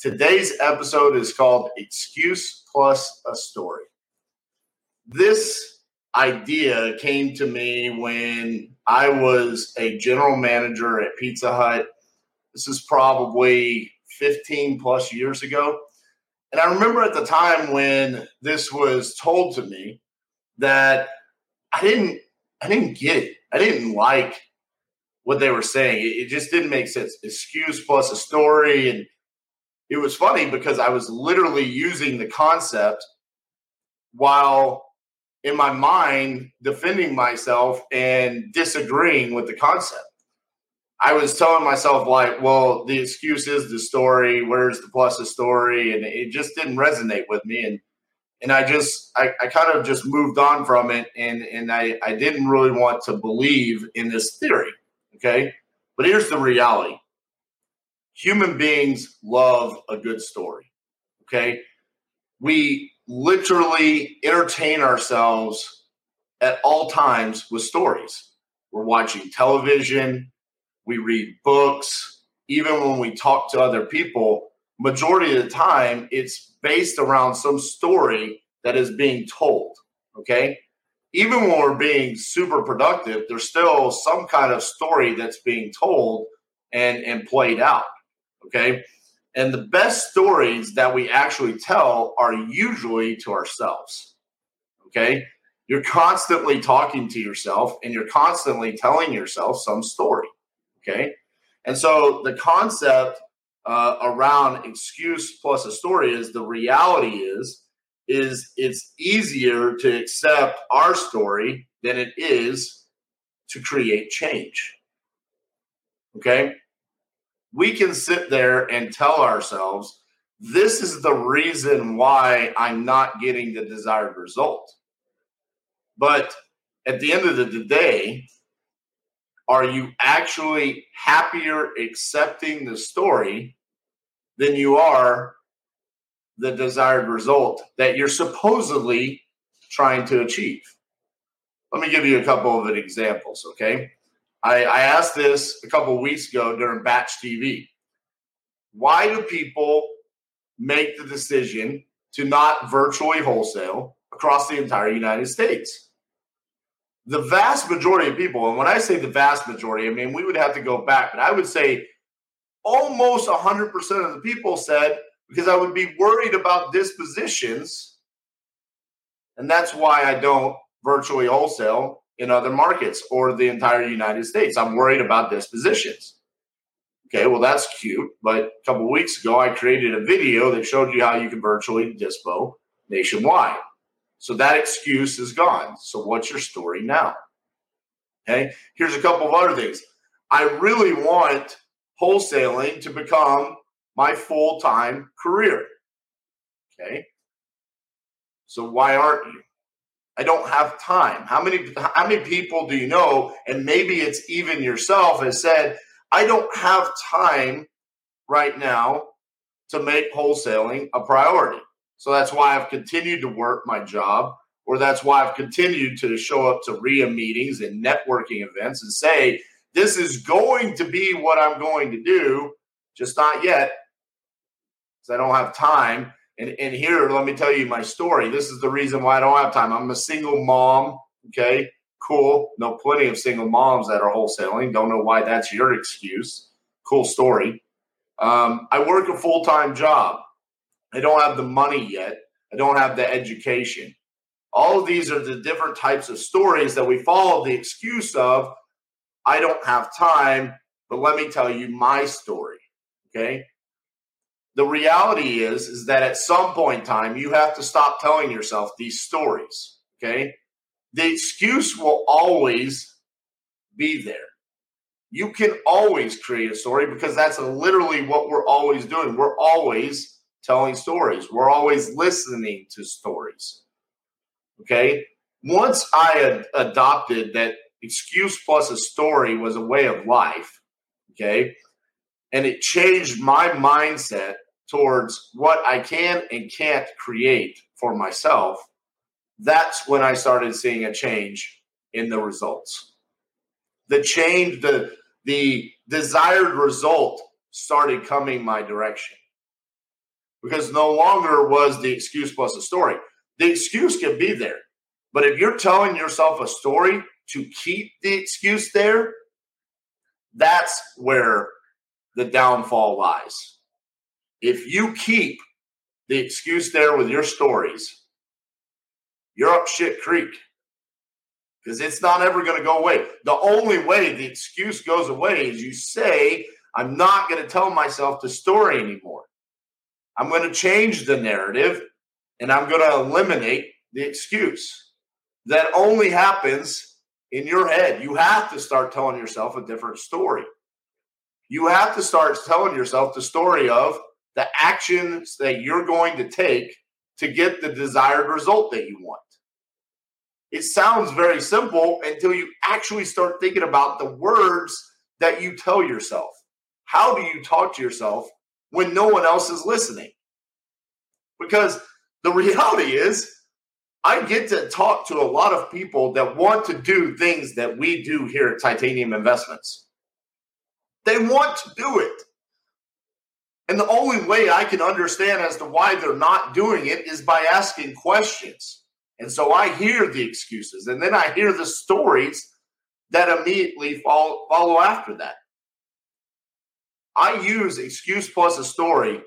Today's episode is called Excuse Plus a Story. This idea came to me when I was a general manager at Pizza Hut. This is probably 15 plus years ago. And I remember at the time when this was told to me that I didn't I didn't get it. I didn't like what they were saying. It, it just didn't make sense. Excuse plus a story. And it was funny because I was literally using the concept while in my mind defending myself and disagreeing with the concept. I was telling myself, like, well, the excuse is the story. Where's the plus a story? And it just didn't resonate with me. And and I just I, I kind of just moved on from it and and I, I didn't really want to believe in this theory. Okay. But here's the reality human beings love a good story. Okay. We literally entertain ourselves at all times with stories. We're watching television, we read books, even when we talk to other people, majority of the time it's based around some story that is being told. Okay even when we're being super productive, there's still some kind of story that's being told and and played out. Okay. And the best stories that we actually tell are usually to ourselves. Okay. You're constantly talking to yourself and you're constantly telling yourself some story. Okay. And so the concept uh, around excuse plus a story is the reality is is it's easier to accept our story than it is to create change. Okay? We can sit there and tell ourselves, this is the reason why I'm not getting the desired result. But at the end of the day, are you actually happier accepting the story than you are the desired result that you're supposedly trying to achieve. Let me give you a couple of examples, okay? I, I asked this a couple of weeks ago during Batch TV. Why do people make the decision to not virtually wholesale across the entire United States? The vast majority of people, and when I say the vast majority, I mean we would have to go back, but I would say almost 100% of the people said because I would be worried about dispositions. And that's why I don't virtually wholesale in other markets or the entire United States. I'm worried about dispositions. Okay, well, that's cute. But a couple weeks ago, I created a video that showed you how you can virtually dispo nationwide. So that excuse is gone. So, what's your story now? Okay, here's a couple of other things. I really want wholesaling to become my full time career. Okay. So why aren't you? I don't have time. How many how many people do you know and maybe it's even yourself has said I don't have time right now to make wholesaling a priority. So that's why I've continued to work my job or that's why I've continued to show up to RIA meetings and networking events and say this is going to be what I'm going to do, just not yet because I don't have time. And, and here, let me tell you my story. This is the reason why I don't have time. I'm a single mom. Okay, cool. Know plenty of single moms that are wholesaling. Don't know why that's your excuse. Cool story. Um, I work a full time job. I don't have the money yet. I don't have the education. All of these are the different types of stories that we follow the excuse of, I don't have time, but let me tell you my story. Okay the reality is is that at some point in time you have to stop telling yourself these stories okay the excuse will always be there you can always create a story because that's literally what we're always doing we're always telling stories. We're always listening to stories. Okay. Once I had adopted that excuse plus a story was a way of life, okay, and it changed my mindset towards what I can and can't create for myself, that's when I started seeing a change in the results. The change, the the desired result started coming my direction. Because no longer was the excuse plus a story. The excuse can be there. But if you're telling yourself a story to keep the excuse there, that's where the downfall lies. If you keep the excuse there with your stories, you're up shit creek because it's not ever going to go away. The only way the excuse goes away is you say, I'm not going to tell myself the story anymore. I'm going to change the narrative and I'm going to eliminate the excuse. That only happens in your head. You have to start telling yourself a different story. You have to start telling yourself the story of the actions that you're going to take to get the desired result that you want. It sounds very simple until you actually start thinking about the words that you tell yourself. How do you talk to yourself when no one else is listening? Because the reality is, I get to talk to a lot of people that want to do things that we do here at Titanium Investments. They want to do it. And the only way I can understand as to why they're not doing it is by asking questions. And so I hear the excuses and then I hear the stories that immediately follow, follow after that. I use excuse plus a story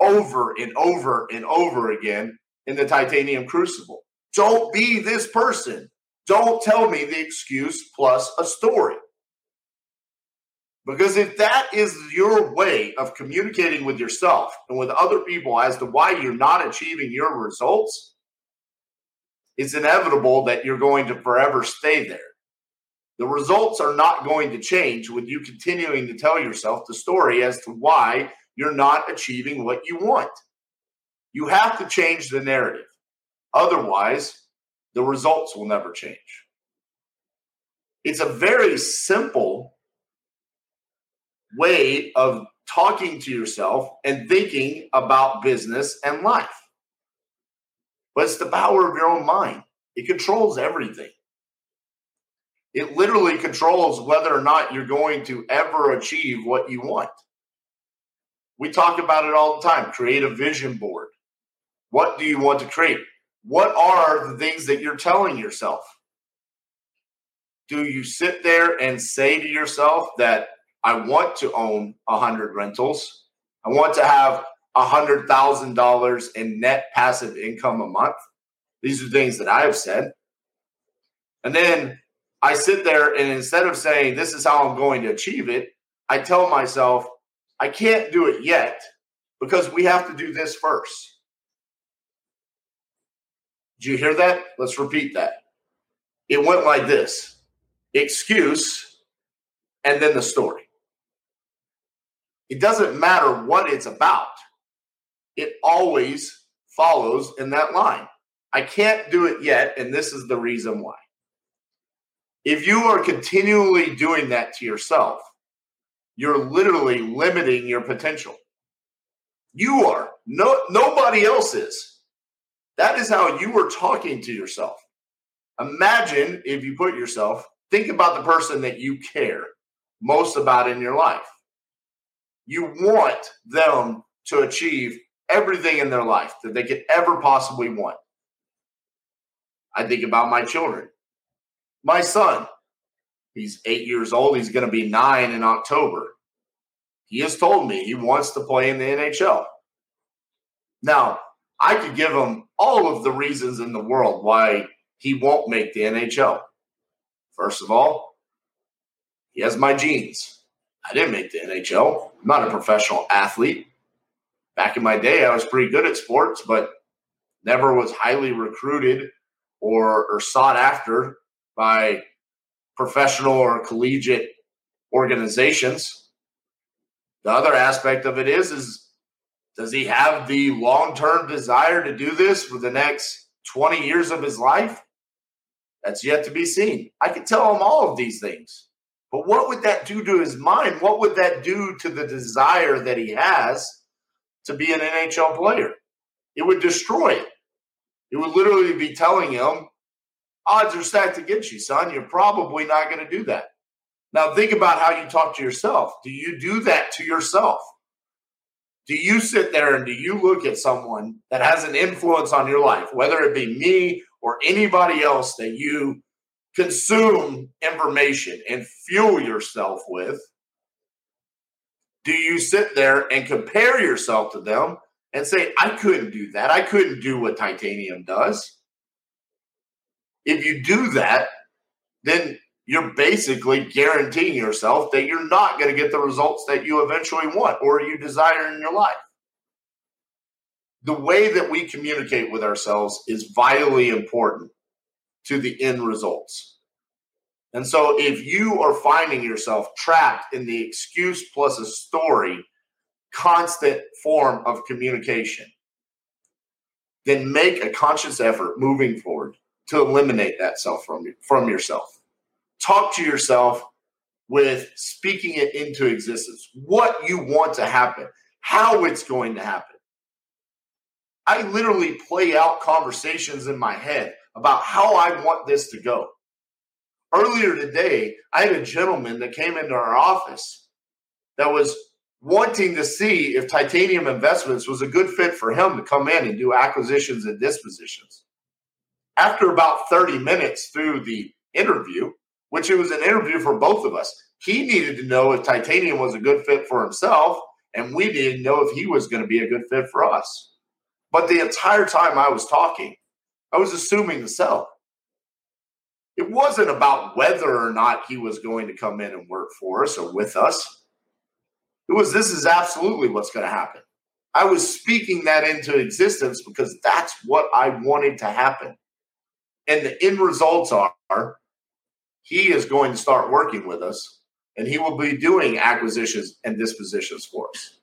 over and over and over again in the titanium crucible. Don't be this person. Don't tell me the excuse plus a story. Because if that is your way of communicating with yourself and with other people as to why you're not achieving your results, it's inevitable that you're going to forever stay there. The results are not going to change with you continuing to tell yourself the story as to why you're not achieving what you want. You have to change the narrative. Otherwise, the results will never change. It's a very simple way of talking to yourself and thinking about business and life. But it's the power of your own mind, it controls everything. It literally controls whether or not you're going to ever achieve what you want. We talk about it all the time create a vision board. What do you want to create? What are the things that you're telling yourself? Do you sit there and say to yourself that I want to own 100 rentals. I want to have $100,000 in net passive income a month. These are things that I have said. And then I sit there and instead of saying, This is how I'm going to achieve it, I tell myself, I can't do it yet because we have to do this first. Do you hear that? Let's repeat that. It went like this excuse and then the story. It doesn't matter what it's about, it always follows in that line. I can't do it yet, and this is the reason why. If you are continually doing that to yourself, you're literally limiting your potential. You are. No nobody else is. That is how you are talking to yourself. Imagine if you put yourself, think about the person that you care most about in your life you want them to achieve everything in their life that they could ever possibly want. I think about my children. My son, he's eight years old. He's going to be nine in October. He has told me he wants to play in the NHL. Now, I could give him all of the reasons in the world why he won't make the NHL. First of all, he has my genes. I didn't make the NHL. I'm not a professional athlete. Back in my day, I was pretty good at sports, but never was highly recruited or, or sought after by professional or collegiate organizations. The other aspect of it is, is Does he have the long term desire to do this for the next 20 years of his life? That's yet to be seen. I could tell him all of these things. But what would that do to his mind? What would that do to the desire that he has to be an NHL player? It would destroy it. It would literally be telling him, odds are stacked against you, son. You're probably not going to do that. Now, think about how you talk to yourself. Do you do that to yourself? Do you sit there and do you look at someone that has an influence on your life, whether it be me or anybody else that you consume information and fuel yourself with? Do you sit there and compare yourself to them and say, I couldn't do that? I couldn't do what titanium does. If you do that, then you're basically guaranteeing yourself that you're not going to get the results that you eventually want or you desire in your life. The way that we communicate with ourselves is vitally important to the end results. And so, if you are finding yourself trapped in the excuse plus a story constant form of communication, then make a conscious effort moving forward to eliminate that self from, from yourself talk to yourself with speaking it into existence, what you want to happen, how it's going to happen. I literally play out conversations in my head about how I want this to go. Earlier today, I had a gentleman that came into our office that was wanting to see if Titanium Investments was a good fit for him to come in and do acquisitions and dispositions. After about 30 minutes through the interview, which it was an interview for both of us. He needed to know if titanium was a good fit for himself, and we to know if he was going to be a good fit for us. But the entire time I was talking, I was assuming the sell. It wasn't about whether or not he was going to come in and work for us or with us. It was this is absolutely what's going to happen. I was speaking that into existence because that's what I wanted to happen. And the end results are he is going to start working with us and he will be doing acquisitions and dispositions for us.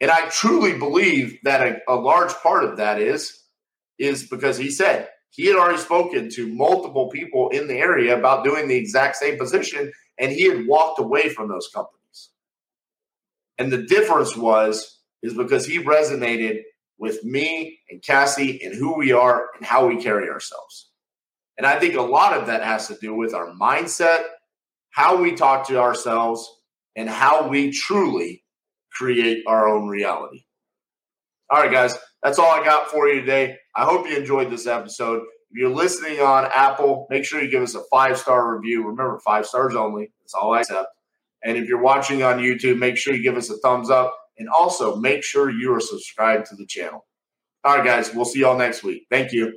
And I truly believe that a, a large part of that is is because he said he had already spoken to multiple people in the area about doing the exact same position and he had walked away from those companies. And the difference was is because he resonated with me and Cassie and who we are and how we carry ourselves. And I think a lot of that has to do with our mindset, how we talk to ourselves, and how we truly create our own reality. All right, guys, that's all I got for you today. I hope you enjoyed this episode. If you're listening on Apple, make sure you give us a five star review. Remember, five stars only. That's all I accept. And if you're watching on YouTube, make sure you give us a thumbs up. And also make sure you are subscribed to the channel. All right, guys, we'll see y'all next week. Thank you.